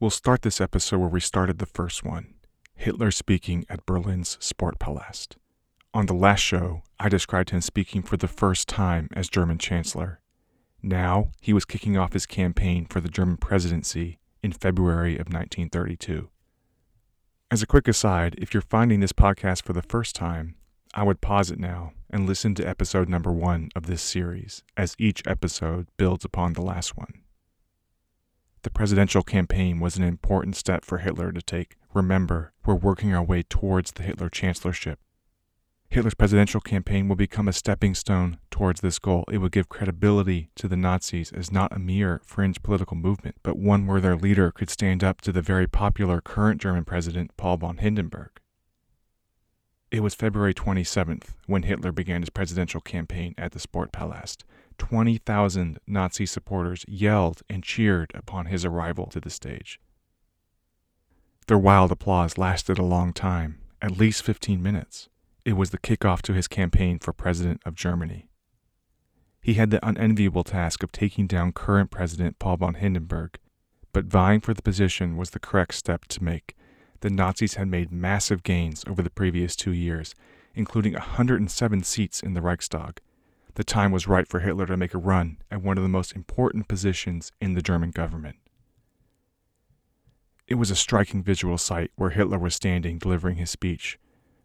We'll start this episode where we started the first one Hitler speaking at Berlin's Sportpalast. On the last show, I described him speaking for the first time as German Chancellor. Now, he was kicking off his campaign for the German presidency in February of 1932. As a quick aside, if you're finding this podcast for the first time, I would pause it now and listen to episode number one of this series, as each episode builds upon the last one. The presidential campaign was an important step for Hitler to take. Remember, we're working our way towards the Hitler chancellorship. Hitler's presidential campaign will become a stepping stone towards this goal. It will give credibility to the Nazis as not a mere fringe political movement, but one where their leader could stand up to the very popular current German president, Paul von Hindenburg. It was February 27th when Hitler began his presidential campaign at the Sportpalast. 20,000 Nazi supporters yelled and cheered upon his arrival to the stage. Their wild applause lasted a long time, at least 15 minutes. It was the kickoff to his campaign for president of Germany. He had the unenviable task of taking down current President Paul von Hindenburg, but vying for the position was the correct step to make the Nazis had made massive gains over the previous two years, including 107 seats in the Reichstag. The time was right for Hitler to make a run at one of the most important positions in the German government. It was a striking visual sight where Hitler was standing delivering his speech.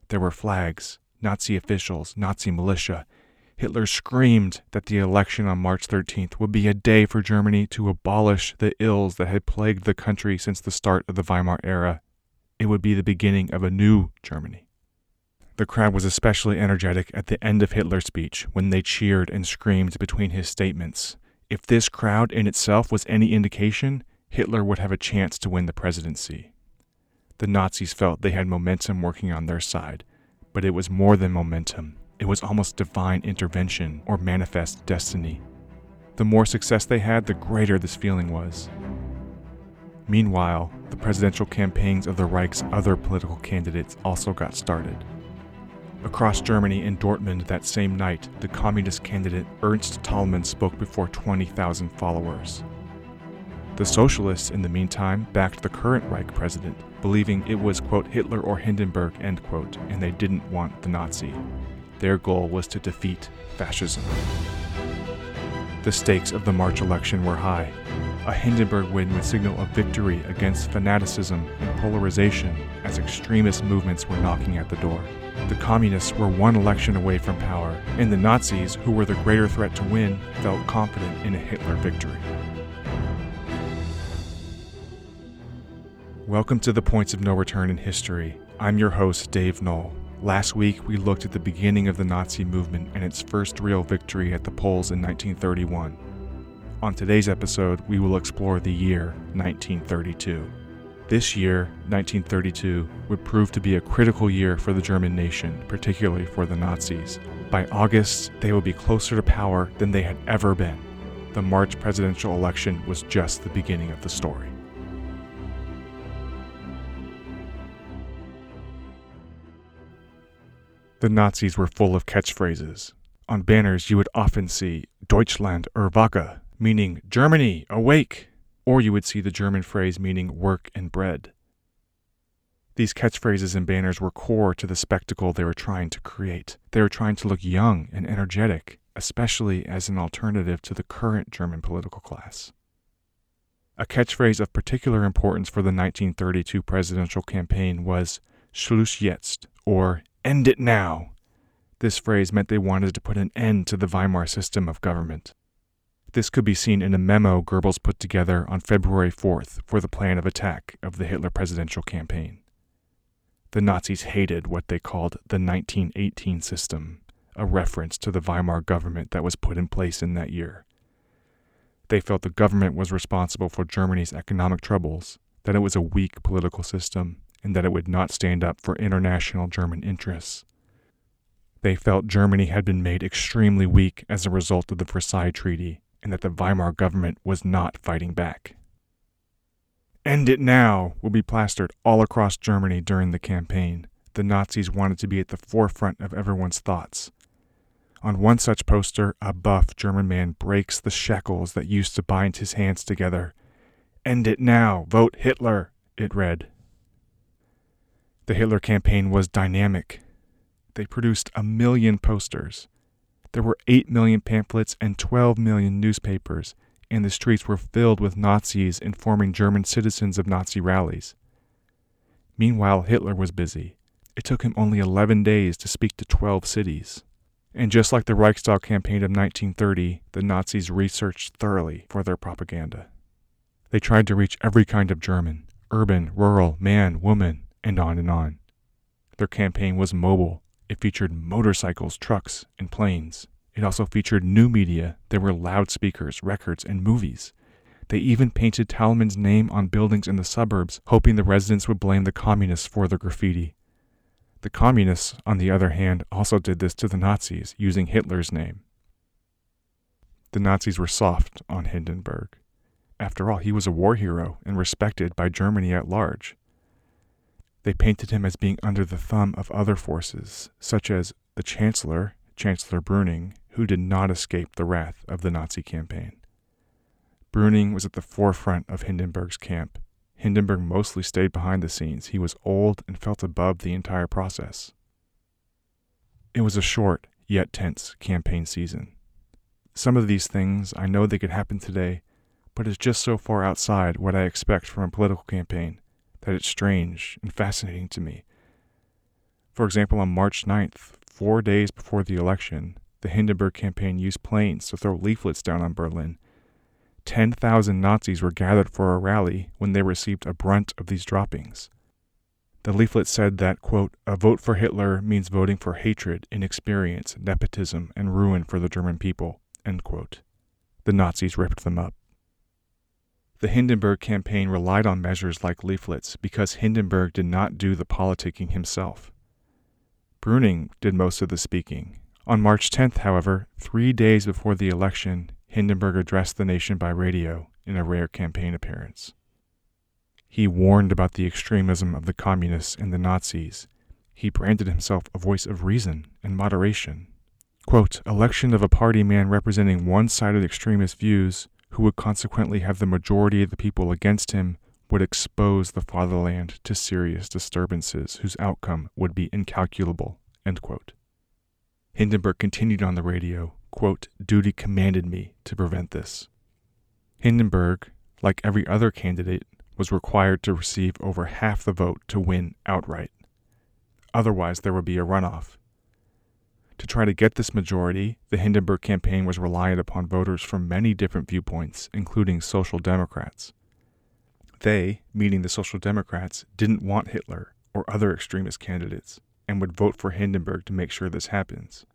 There were flags, Nazi officials, Nazi militia. Hitler screamed that the election on March 13th would be a day for Germany to abolish the ills that had plagued the country since the start of the Weimar era it would be the beginning of a new Germany. The crowd was especially energetic at the end of Hitler's speech when they cheered and screamed between his statements. If this crowd in itself was any indication, Hitler would have a chance to win the presidency. The Nazis felt they had momentum working on their side, but it was more than momentum. It was almost divine intervention or manifest destiny. The more success they had, the greater this feeling was. Meanwhile, the presidential campaigns of the Reich's other political candidates also got started. Across Germany in Dortmund that same night, the communist candidate Ernst Thälmann spoke before 20,000 followers. The socialists, in the meantime, backed the current Reich president, believing it was, quote, Hitler or Hindenburg, end quote, and they didn't want the Nazi. Their goal was to defeat fascism. The stakes of the March election were high. A Hindenburg win would signal a victory against fanaticism and polarization as extremist movements were knocking at the door. The communists were one election away from power, and the Nazis, who were the greater threat to win, felt confident in a Hitler victory. Welcome to the Points of No Return in History. I'm your host, Dave Noell. Last week, we looked at the beginning of the Nazi movement and its first real victory at the polls in 1931. On today's episode, we will explore the year 1932. This year, 1932, would prove to be a critical year for the German nation, particularly for the Nazis. By August, they would be closer to power than they had ever been. The March presidential election was just the beginning of the story. The Nazis were full of catchphrases. On banners, you would often see Deutschland erwache, meaning Germany, awake, or you would see the German phrase meaning work and bread. These catchphrases and banners were core to the spectacle they were trying to create. They were trying to look young and energetic, especially as an alternative to the current German political class. A catchphrase of particular importance for the 1932 presidential campaign was Schluss jetzt, or End it now. This phrase meant they wanted to put an end to the Weimar system of government. This could be seen in a memo Goebbels put together on February 4th for the plan of attack of the Hitler presidential campaign. The Nazis hated what they called the 1918 system, a reference to the Weimar government that was put in place in that year. They felt the government was responsible for Germany's economic troubles, that it was a weak political system, and that it would not stand up for international German interests. They felt Germany had been made extremely weak as a result of the Versailles Treaty and that the Weimar government was not fighting back. End it now will be plastered all across Germany during the campaign. The Nazis wanted to be at the forefront of everyone's thoughts. On one such poster, a buff German man breaks the shackles that used to bind his hands together End it now. Vote Hitler, it read. The Hitler campaign was dynamic. They produced a million posters. There were 8 million pamphlets and 12 million newspapers, and the streets were filled with Nazis informing German citizens of Nazi rallies. Meanwhile, Hitler was busy. It took him only 11 days to speak to 12 cities. And just like the Reichstag campaign of 1930, the Nazis researched thoroughly for their propaganda. They tried to reach every kind of German urban, rural, man, woman, and on and on. Their campaign was mobile. It featured motorcycles, trucks, and planes. It also featured new media. There were loudspeakers, records, and movies. They even painted Thälmann's name on buildings in the suburbs, hoping the residents would blame the communists for the graffiti. The communists, on the other hand, also did this to the Nazis, using Hitler's name. The Nazis were soft on Hindenburg. After all, he was a war hero and respected by Germany at large. They painted him as being under the thumb of other forces, such as the Chancellor, Chancellor Brüning, who did not escape the wrath of the Nazi campaign. Brüning was at the forefront of Hindenburg's camp. Hindenburg mostly stayed behind the scenes. He was old and felt above the entire process. It was a short, yet tense, campaign season. Some of these things, I know they could happen today, but it's just so far outside what I expect from a political campaign that it's strange and fascinating to me. For example, on March 9th, four days before the election, the Hindenburg campaign used planes to throw leaflets down on Berlin. 10,000 Nazis were gathered for a rally when they received a brunt of these droppings. The leaflet said that, quote, a vote for Hitler means voting for hatred, inexperience, nepotism, and ruin for the German people. The Nazis ripped them up. The Hindenburg campaign relied on measures like leaflets because Hindenburg did not do the politicking himself. Brüning did most of the speaking. On March 10th, however, three days before the election, Hindenburg addressed the nation by radio in a rare campaign appearance. He warned about the extremism of the communists and the Nazis. He branded himself a voice of reason and moderation. Quote, election of a party man representing one sided extremist views who would consequently have the majority of the people against him, would expose the fatherland to serious disturbances whose outcome would be incalculable. Hindenburg continued on the radio, quote, Duty commanded me to prevent this. Hindenburg, like every other candidate, was required to receive over half the vote to win outright. Otherwise, there would be a runoff, to try to get this majority, the Hindenburg campaign was reliant upon voters from many different viewpoints, including Social Democrats. They, meaning the Social Democrats, didn't want Hitler or other extremist candidates and would vote for Hindenburg to make sure this happens.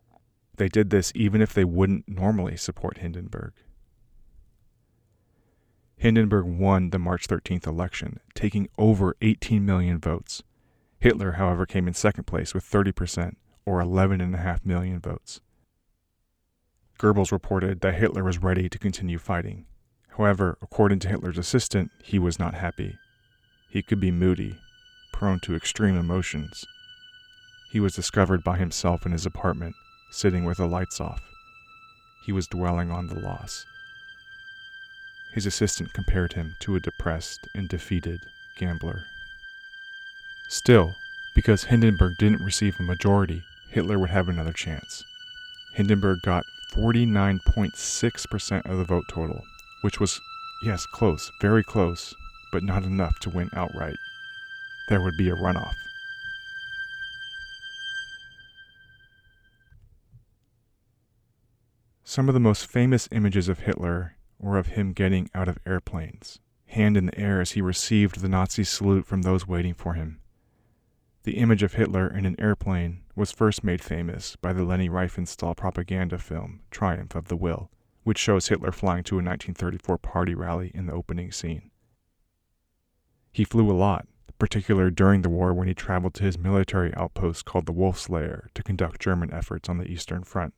They did this even if they wouldn't normally support Hindenburg. Hindenburg won the March 13th election, taking over 18 million votes. Hitler, however, came in second place with 30%, or 11.5 million votes. Goebbels reported that Hitler was ready to continue fighting. However, according to Hitler's assistant, he was not happy. He could be moody, prone to extreme emotions. He was discovered by himself in his apartment, sitting with the lights off. He was dwelling on the loss. His assistant compared him to a depressed and defeated gambler. Still, because Hindenburg didn't receive a majority, Hitler would have another chance. Hindenburg got 49.6% of the vote total, which was, yes, close, very close, but not enough to win outright. There would be a runoff. Some of the most famous images of Hitler were of him getting out of airplanes, hand in the air as he received the Nazi salute from those waiting for him. The image of Hitler in an airplane was first made famous by the Leni Riefenstahl propaganda film Triumph of the Will, which shows Hitler flying to a 1934 party rally in the opening scene. He flew a lot, particularly during the war when he traveled to his military outpost called the Wolf's Lair to conduct German efforts on the Eastern Front.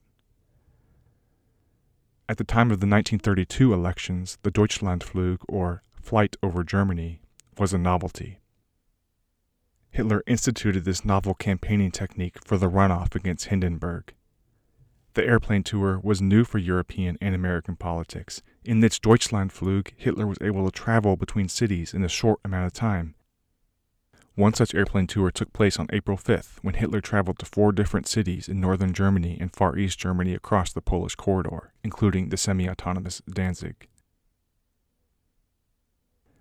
At the time of the 1932 elections, the Deutschlandflug, or flight over Germany, was a novelty. Hitler instituted this novel campaigning technique for the runoff against Hindenburg. The airplane tour was new for European and American politics. In this Deutschlandflug, Hitler was able to travel between cities in a short amount of time. One such airplane tour took place on April 5th when Hitler traveled to four different cities in northern Germany and far east Germany across the Polish corridor, including the semi autonomous Danzig.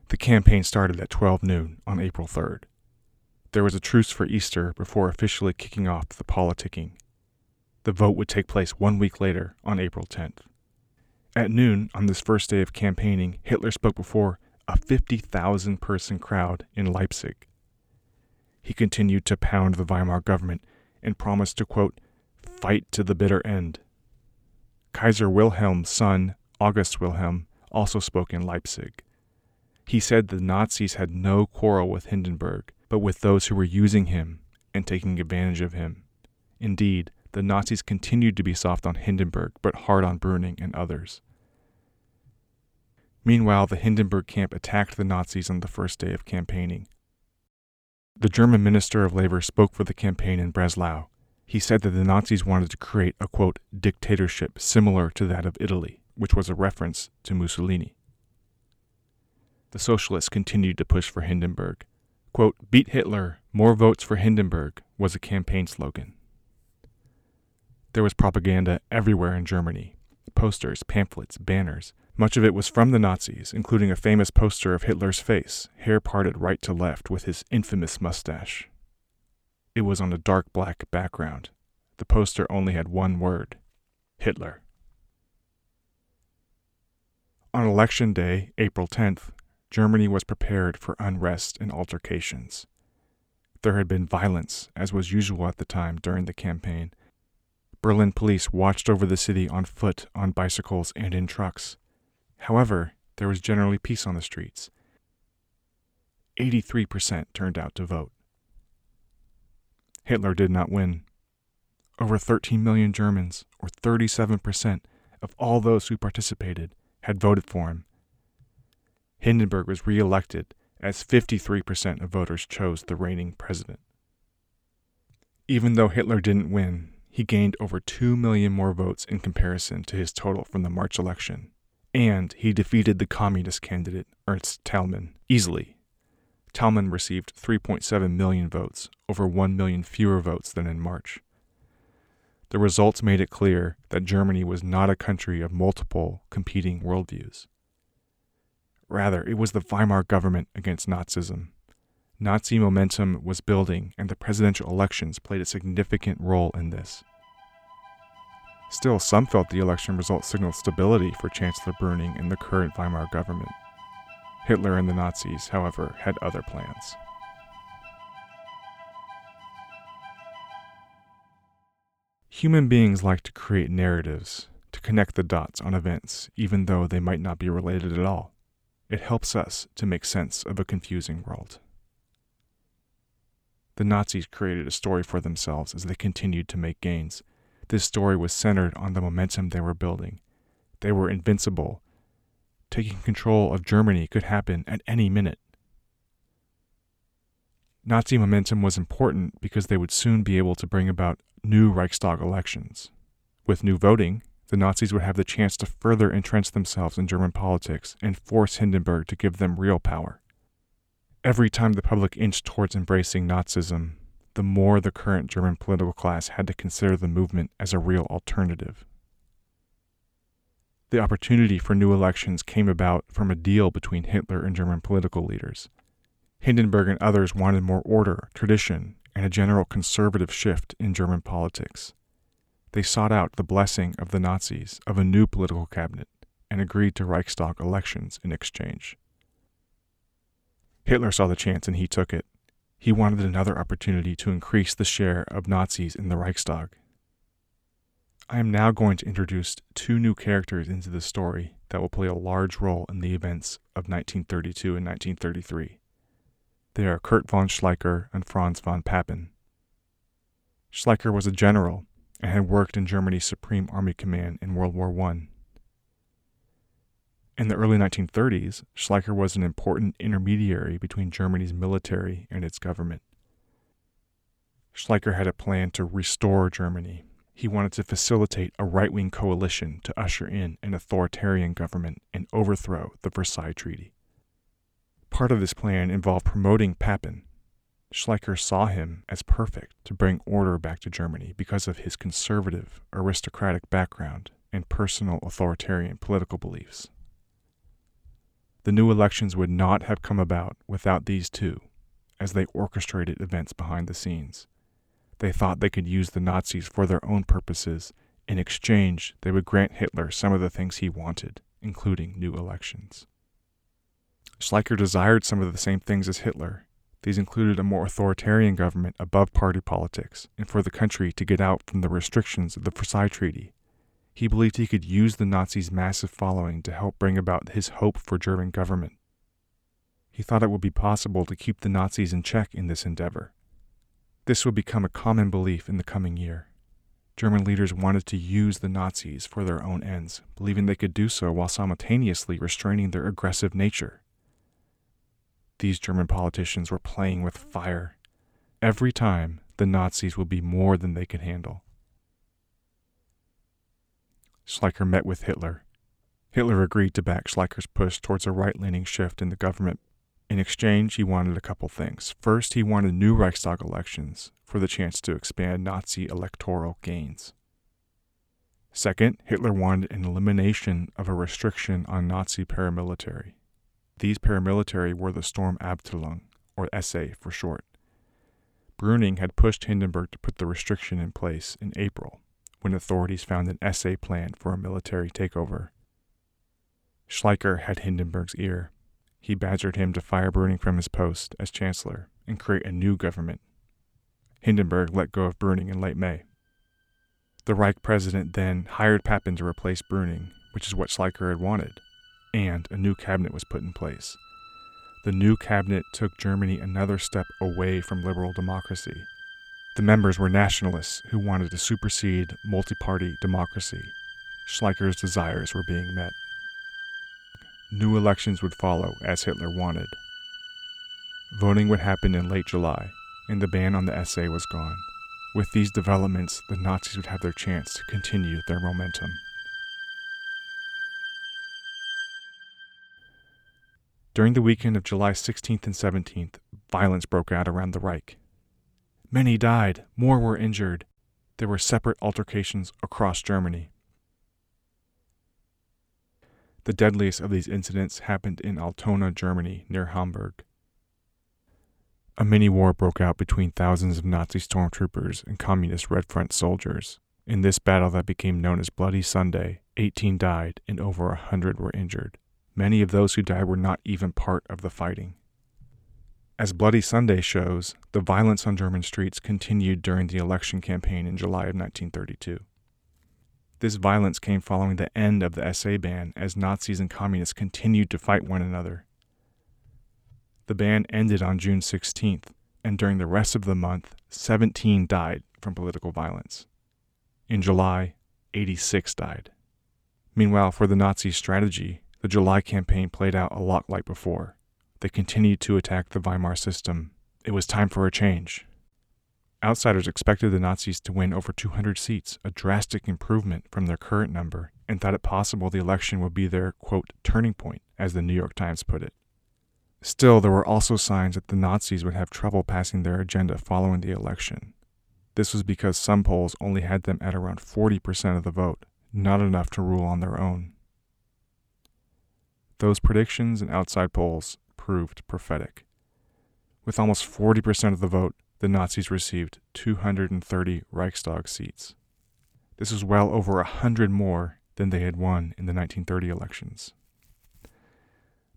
The campaign started at 12 noon on April 3rd. There was a truce for Easter before officially kicking off the politicking. The vote would take place one week later, on April 10th. At noon, on this first day of campaigning, Hitler spoke before a 50,000 person crowd in Leipzig. He continued to pound the Weimar government and promised to, quote, fight to the bitter end. Kaiser Wilhelm's son, August Wilhelm, also spoke in Leipzig. He said the Nazis had no quarrel with Hindenburg, but with those who were using him and taking advantage of him. Indeed, the Nazis continued to be soft on Hindenburg but hard on Brüning and others. Meanwhile, the Hindenburg camp attacked the Nazis on the first day of campaigning. The German Minister of Labor spoke for the campaign in Breslau. He said that the Nazis wanted to create a quote dictatorship similar to that of Italy, which was a reference to Mussolini. The socialists continued to push for Hindenburg. Quote, beat Hitler, more votes for Hindenburg was a campaign slogan. There was propaganda everywhere in Germany posters, pamphlets, banners. Much of it was from the Nazis, including a famous poster of Hitler's face, hair parted right to left with his infamous mustache. It was on a dark black background. The poster only had one word Hitler. On election day, April 10th, Germany was prepared for unrest and altercations. There had been violence, as was usual at the time during the campaign, Berlin police watched over the city on foot, on bicycles, and in trucks. However, there was generally peace on the streets. 83% turned out to vote. Hitler did not win. Over 13 million Germans, or 37% of all those who participated, had voted for him. Hindenburg was re elected as 53% of voters chose the reigning president. Even though Hitler didn't win, he gained over 2 million more votes in comparison to his total from the March election. And he defeated the communist candidate, Ernst Thälmann, easily. Thälmann received 3.7 million votes, over 1 million fewer votes than in March. The results made it clear that Germany was not a country of multiple competing worldviews. Rather, it was the Weimar government against Nazism. Nazi momentum was building, and the presidential elections played a significant role in this. Still, some felt the election results signaled stability for Chancellor Brüning and the current Weimar government. Hitler and the Nazis, however, had other plans. Human beings like to create narratives, to connect the dots on events, even though they might not be related at all. It helps us to make sense of a confusing world. The Nazis created a story for themselves as they continued to make gains. This story was centered on the momentum they were building. They were invincible. Taking control of Germany could happen at any minute. Nazi momentum was important because they would soon be able to bring about new Reichstag elections. With new voting, the Nazis would have the chance to further entrench themselves in German politics and force Hindenburg to give them real power. Every time the public inched towards embracing Nazism, the more the current German political class had to consider the movement as a real alternative. The opportunity for new elections came about from a deal between Hitler and German political leaders. Hindenburg and others wanted more order, tradition, and a general conservative shift in German politics. They sought out the blessing of the Nazis of a new political cabinet and agreed to Reichstag elections in exchange. Hitler saw the chance and he took it. He wanted another opportunity to increase the share of Nazis in the Reichstag. I am now going to introduce two new characters into the story that will play a large role in the events of 1932 and 1933. They are Kurt von Schleicher and Franz von Papen. Schleicher was a general and had worked in Germany's Supreme Army Command in World War I. In the early 1930s, Schleicher was an important intermediary between Germany's military and its government. Schleicher had a plan to restore Germany. he wanted to facilitate a right wing coalition to usher in an authoritarian government and overthrow the Versailles Treaty. Part of this plan involved promoting Papen. Schleicher saw him as perfect to bring order back to Germany because of his conservative, aristocratic background and personal authoritarian political beliefs. The new elections would not have come about without these two, as they orchestrated events behind the scenes. They thought they could use the Nazis for their own purposes. In exchange, they would grant Hitler some of the things he wanted, including new elections. Schleicher desired some of the same things as Hitler. These included a more authoritarian government above party politics, and for the country to get out from the restrictions of the Versailles Treaty. He believed he could use the Nazis' massive following to help bring about his hope for German government. He thought it would be possible to keep the Nazis in check in this endeavor. This would become a common belief in the coming year. German leaders wanted to use the Nazis for their own ends, believing they could do so while simultaneously restraining their aggressive nature. These German politicians were playing with fire. Every time, the Nazis would be more than they could handle. Schleicher met with Hitler. Hitler agreed to back Schleicher's push towards a right leaning shift in the government in exchange, he wanted a couple things. First, he wanted new Reichstag elections for the chance to expand Nazi electoral gains. Second, Hitler wanted an elimination of a restriction on Nazi paramilitary. These paramilitary were the Sturmabteilung, or SA for short. Brüning had pushed Hindenburg to put the restriction in place in April, when authorities found an SA plan for a military takeover. Schleicher had Hindenburg's ear he badgered him to fire Brüning from his post as chancellor and create a new government. Hindenburg let go of Brüning in late May. The Reich president then hired Papen to replace Brüning, which is what Schleicher had wanted, and a new cabinet was put in place. The new cabinet took Germany another step away from liberal democracy. The members were nationalists who wanted to supersede multi party democracy. Schleicher's desires were being met. New elections would follow, as Hitler wanted. Voting would happen in late July, and the ban on the SA was gone. With these developments, the Nazis would have their chance to continue their momentum. During the weekend of July 16th and 17th, violence broke out around the Reich. Many died, more were injured. There were separate altercations across Germany. The deadliest of these incidents happened in Altona, Germany, near Hamburg. A mini war broke out between thousands of Nazi stormtroopers and communist Red Front soldiers. In this battle that became known as Bloody Sunday, 18 died and over a 100 were injured. Many of those who died were not even part of the fighting. As Bloody Sunday shows, the violence on German streets continued during the election campaign in July of 1932. This violence came following the end of the SA ban as Nazis and communists continued to fight one another. The ban ended on June 16th, and during the rest of the month, 17 died from political violence. In July, 86 died. Meanwhile, for the Nazi strategy, the July campaign played out a lot like before. They continued to attack the Weimar system. It was time for a change. Outsiders expected the Nazis to win over 200 seats, a drastic improvement from their current number, and thought it possible the election would be their, quote, turning point, as the New York Times put it. Still, there were also signs that the Nazis would have trouble passing their agenda following the election. This was because some polls only had them at around 40% of the vote, not enough to rule on their own. Those predictions and outside polls proved prophetic. With almost 40% of the vote, the Nazis received 230 Reichstag seats. This was well over a hundred more than they had won in the 1930 elections.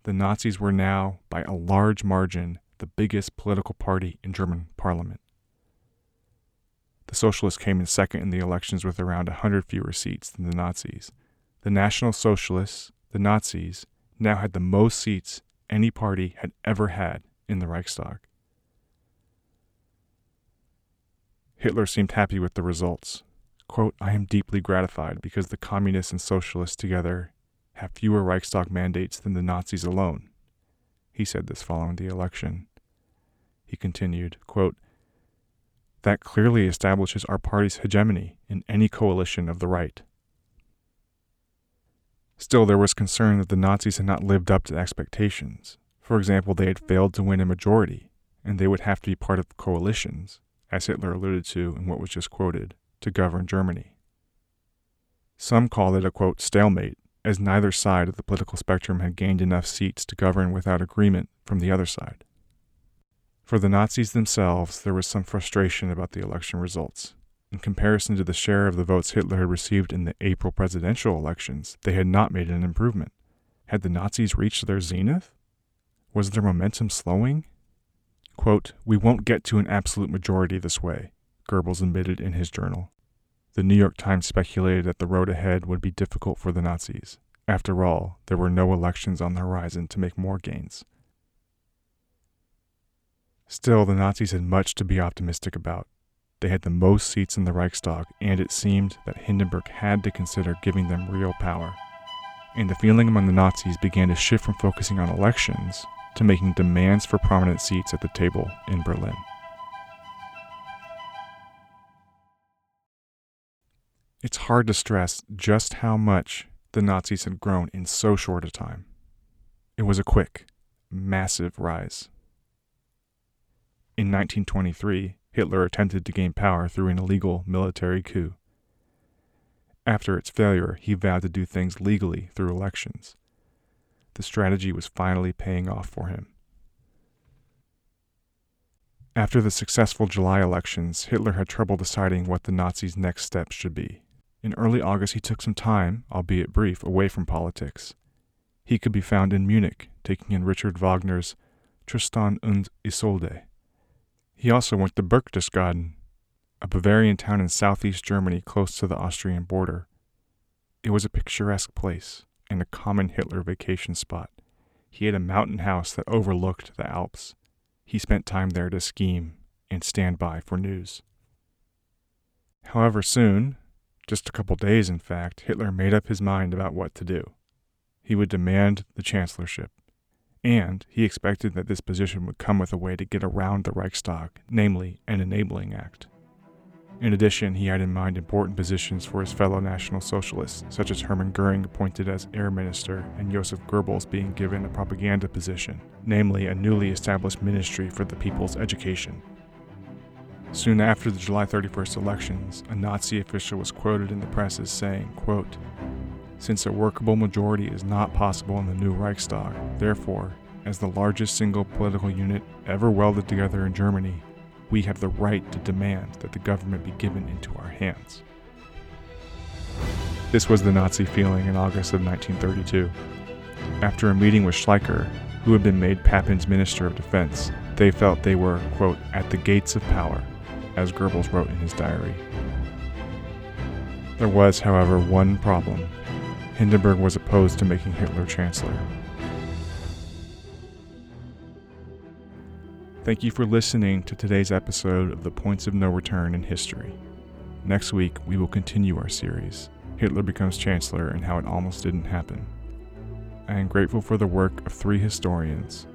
The Nazis were now, by a large margin, the biggest political party in German parliament. The Socialists came in second in the elections with around a 100 fewer seats than the Nazis. The National Socialists, the Nazis, now had the most seats any party had ever had in the Reichstag. Hitler seemed happy with the results. Quote, I am deeply gratified because the communists and socialists together have fewer Reichstag mandates than the Nazis alone. He said this following the election. He continued, quote, That clearly establishes our party's hegemony in any coalition of the right. Still, there was concern that the Nazis had not lived up to expectations. For example, they had failed to win a majority, and they would have to be part of coalitions, as Hitler alluded to in what was just quoted, to govern Germany. Some called it a quote stalemate, as neither side of the political spectrum had gained enough seats to govern without agreement from the other side. For the Nazis themselves, there was some frustration about the election results. In comparison to the share of the votes Hitler had received in the April presidential elections, they had not made an improvement. Had the Nazis reached their zenith? Was their momentum slowing? Quote, We won't get to an absolute majority this way, Goebbels admitted in his journal. The New York Times speculated that the road ahead would be difficult for the Nazis. After all, there were no elections on the horizon to make more gains. Still, the Nazis had much to be optimistic about. They had the most seats in the Reichstag, and it seemed that Hindenburg had to consider giving them real power. And the feeling among the Nazis began to shift from focusing on elections to making demands for prominent seats at the table in Berlin. It's hard to stress just how much the Nazis had grown in so short a time. It was a quick, massive rise. In 1923, Hitler attempted to gain power through an illegal military coup. After its failure, he vowed to do things legally through elections. The strategy was finally paying off for him. After the successful July elections, Hitler had trouble deciding what the Nazis' next steps should be. In early August, he took some time, albeit brief, away from politics. He could be found in Munich, taking in Richard Wagner's Tristan und Isolde. He also went to Berchtesgaden, a Bavarian town in southeast Germany close to the Austrian border. It was a picturesque place and a common Hitler vacation spot. He had a mountain house that overlooked the Alps. He spent time there to scheme and stand by for news. However, soon, just a couple days in fact, Hitler made up his mind about what to do. He would demand the chancellorship and he expected that this position would come with a way to get around the Reichstag, namely an enabling act. In addition, he had in mind important positions for his fellow National Socialists, such as Hermann Goering appointed as air minister and Joseph Goebbels being given a propaganda position, namely a newly established ministry for the people's education. Soon after the July 31st elections, a Nazi official was quoted in the press as saying, quote, since a workable majority is not possible in the new Reichstag. Therefore, as the largest single political unit ever welded together in Germany, we have the right to demand that the government be given into our hands. This was the Nazi feeling in August of 1932. After a meeting with Schleicher, who had been made Papen's Minister of Defense, they felt they were, quote, at the gates of power, as Goebbels wrote in his diary. There was, however, one problem Hindenburg was opposed to making Hitler chancellor. Thank you for listening to today's episode of the Points of No Return in History. Next week, we will continue our series Hitler Becomes Chancellor and How It Almost Didn't Happen. I am grateful for the work of three historians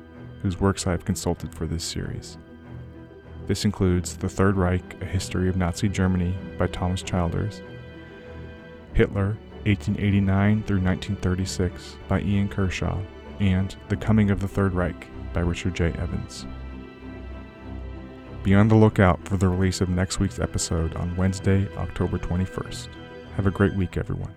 whose works I have consulted for this series. This includes The Third Reich A History of Nazi Germany by Thomas Childers, Hitler 1889 through 1936 by Ian Kershaw, and The Coming of the Third Reich by Richard J. Evans. Be on the lookout for the release of next week's episode on Wednesday, October 21st. Have a great week, everyone.